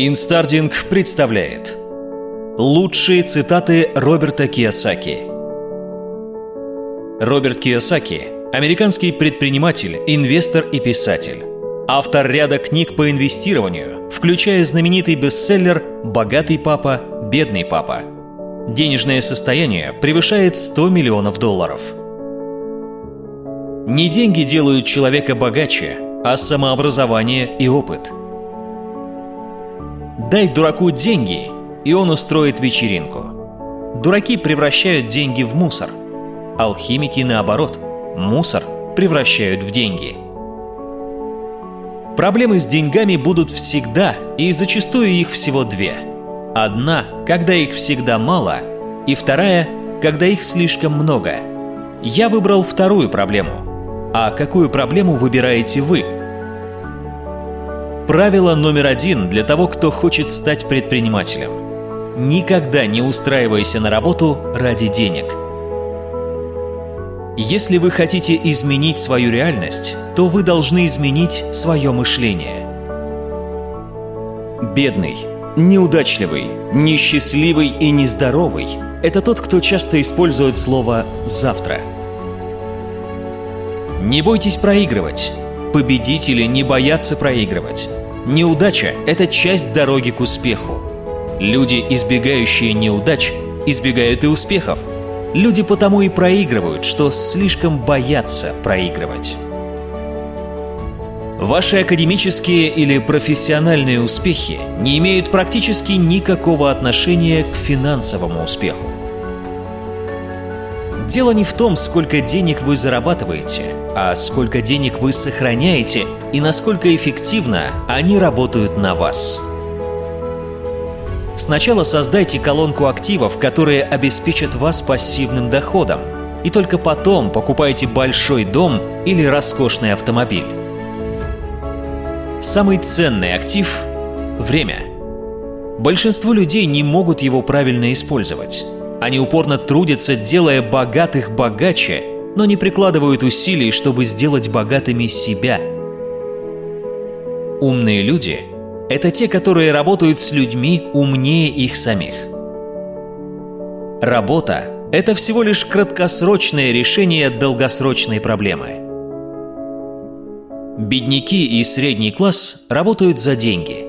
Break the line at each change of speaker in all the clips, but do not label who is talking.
Инстардинг представляет Лучшие цитаты Роберта Кийосаки Роберт Кийосаки – американский предприниматель, инвестор и писатель. Автор ряда книг по инвестированию, включая знаменитый бестселлер «Богатый папа, бедный папа». Денежное состояние превышает 100 миллионов долларов. Не деньги делают человека богаче, а самообразование и опыт – Дай дураку деньги, и он устроит вечеринку. Дураки превращают деньги в мусор. Алхимики, наоборот, мусор превращают в деньги. Проблемы с деньгами будут всегда, и зачастую их всего две. Одна, когда их всегда мало, и вторая, когда их слишком много. Я выбрал вторую проблему. А какую проблему выбираете вы – Правило номер один для того, кто хочет стать предпринимателем. Никогда не устраивайся на работу ради денег. Если вы хотите изменить свою реальность, то вы должны изменить свое мышление. Бедный, неудачливый, несчастливый и нездоровый – это тот, кто часто использует слово «завтра». Не бойтесь проигрывать. Победители не боятся проигрывать. Неудача – это часть дороги к успеху. Люди, избегающие неудач, избегают и успехов. Люди потому и проигрывают, что слишком боятся проигрывать. Ваши академические или профессиональные успехи не имеют практически никакого отношения к финансовому успеху. Дело не в том, сколько денег вы зарабатываете, а сколько денег вы сохраняете и насколько эффективно они работают на вас. Сначала создайте колонку активов, которые обеспечат вас пассивным доходом, и только потом покупайте большой дом или роскошный автомобиль. Самый ценный актив – время. Большинство людей не могут его правильно использовать. Они упорно трудятся, делая богатых богаче, но не прикладывают усилий, чтобы сделать богатыми себя. Умные люди – это те, которые работают с людьми умнее их самих. Работа – это всего лишь краткосрочное решение долгосрочной проблемы. Бедняки и средний класс работают за деньги.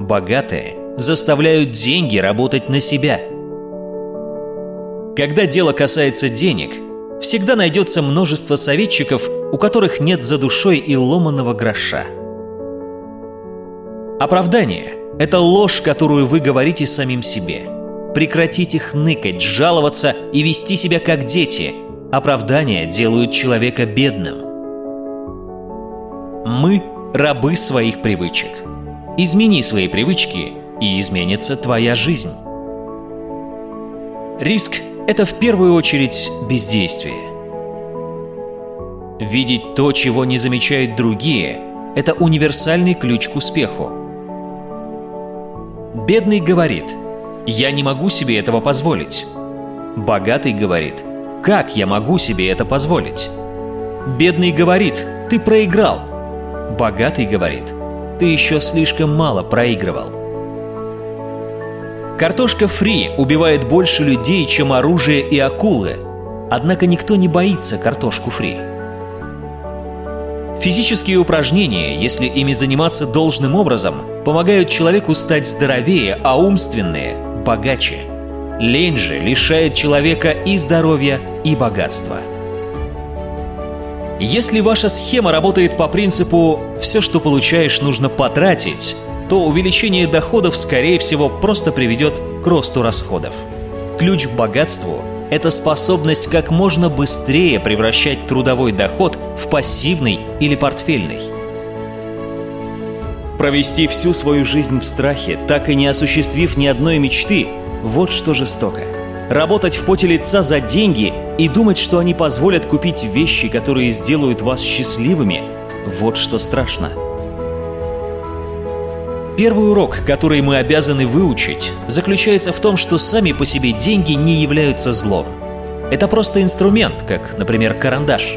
Богатые заставляют деньги работать на себя – когда дело касается денег, всегда найдется множество советчиков, у которых нет за душой и ломаного гроша. Оправдание – это ложь, которую вы говорите самим себе. Прекратите хныкать, жаловаться и вести себя как дети. Оправдания делают человека бедным. Мы – рабы своих привычек. Измени свои привычки, и изменится твоя жизнь. Риск это в первую очередь бездействие. Видеть то, чего не замечают другие, это универсальный ключ к успеху. Бедный говорит, я не могу себе этого позволить. Богатый говорит, как я могу себе это позволить? Бедный говорит, ты проиграл. Богатый говорит, ты еще слишком мало проигрывал. Картошка фри убивает больше людей, чем оружие и акулы. Однако никто не боится картошку фри. Физические упражнения, если ими заниматься должным образом, помогают человеку стать здоровее, а умственные – богаче. Лень же лишает человека и здоровья, и богатства. Если ваша схема работает по принципу «все, что получаешь, нужно потратить», то увеличение доходов, скорее всего, просто приведет к росту расходов. Ключ к богатству – это способность как можно быстрее превращать трудовой доход в пассивный или портфельный. Провести всю свою жизнь в страхе, так и не осуществив ни одной мечты – вот что жестоко. Работать в поте лица за деньги и думать, что они позволят купить вещи, которые сделают вас счастливыми – вот что страшно. Первый урок, который мы обязаны выучить, заключается в том, что сами по себе деньги не являются злом. Это просто инструмент, как, например, карандаш.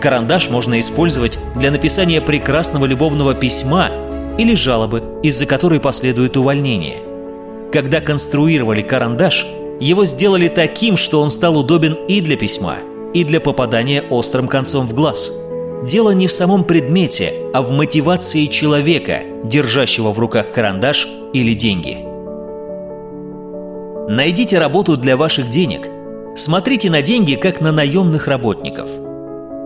Карандаш можно использовать для написания прекрасного любовного письма или жалобы, из-за которой последует увольнение. Когда конструировали карандаш, его сделали таким, что он стал удобен и для письма, и для попадания острым концом в глаз. Дело не в самом предмете, а в мотивации человека, держащего в руках карандаш или деньги. Найдите работу для ваших денег. Смотрите на деньги, как на наемных работников.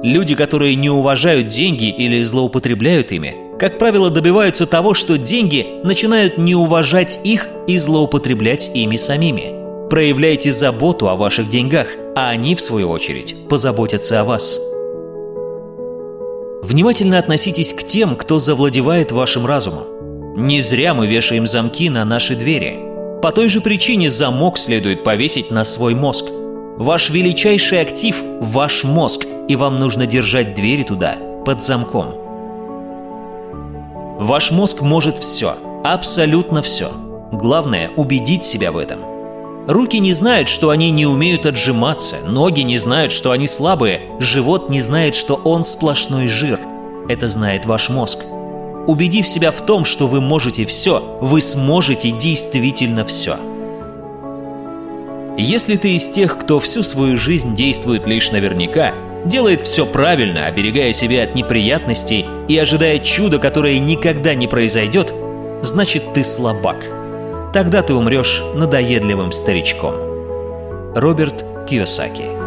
Люди, которые не уважают деньги или злоупотребляют ими, как правило, добиваются того, что деньги начинают не уважать их и злоупотреблять ими самими – Проявляйте заботу о ваших деньгах, а они, в свою очередь, позаботятся о вас. Внимательно относитесь к тем, кто завладевает вашим разумом. Не зря мы вешаем замки на наши двери. По той же причине замок следует повесить на свой мозг. Ваш величайший актив – ваш мозг, и вам нужно держать двери туда, под замком. Ваш мозг может все, абсолютно все. Главное – убедить себя в этом. Руки не знают, что они не умеют отжиматься, ноги не знают, что они слабые, живот не знает, что он сплошной жир. Это знает ваш мозг. Убедив себя в том, что вы можете все, вы сможете действительно все. Если ты из тех, кто всю свою жизнь действует лишь наверняка, делает все правильно, оберегая себя от неприятностей и ожидая чуда, которое никогда не произойдет, значит ты слабак – Тогда ты умрешь надоедливым старичком. Роберт Киосаки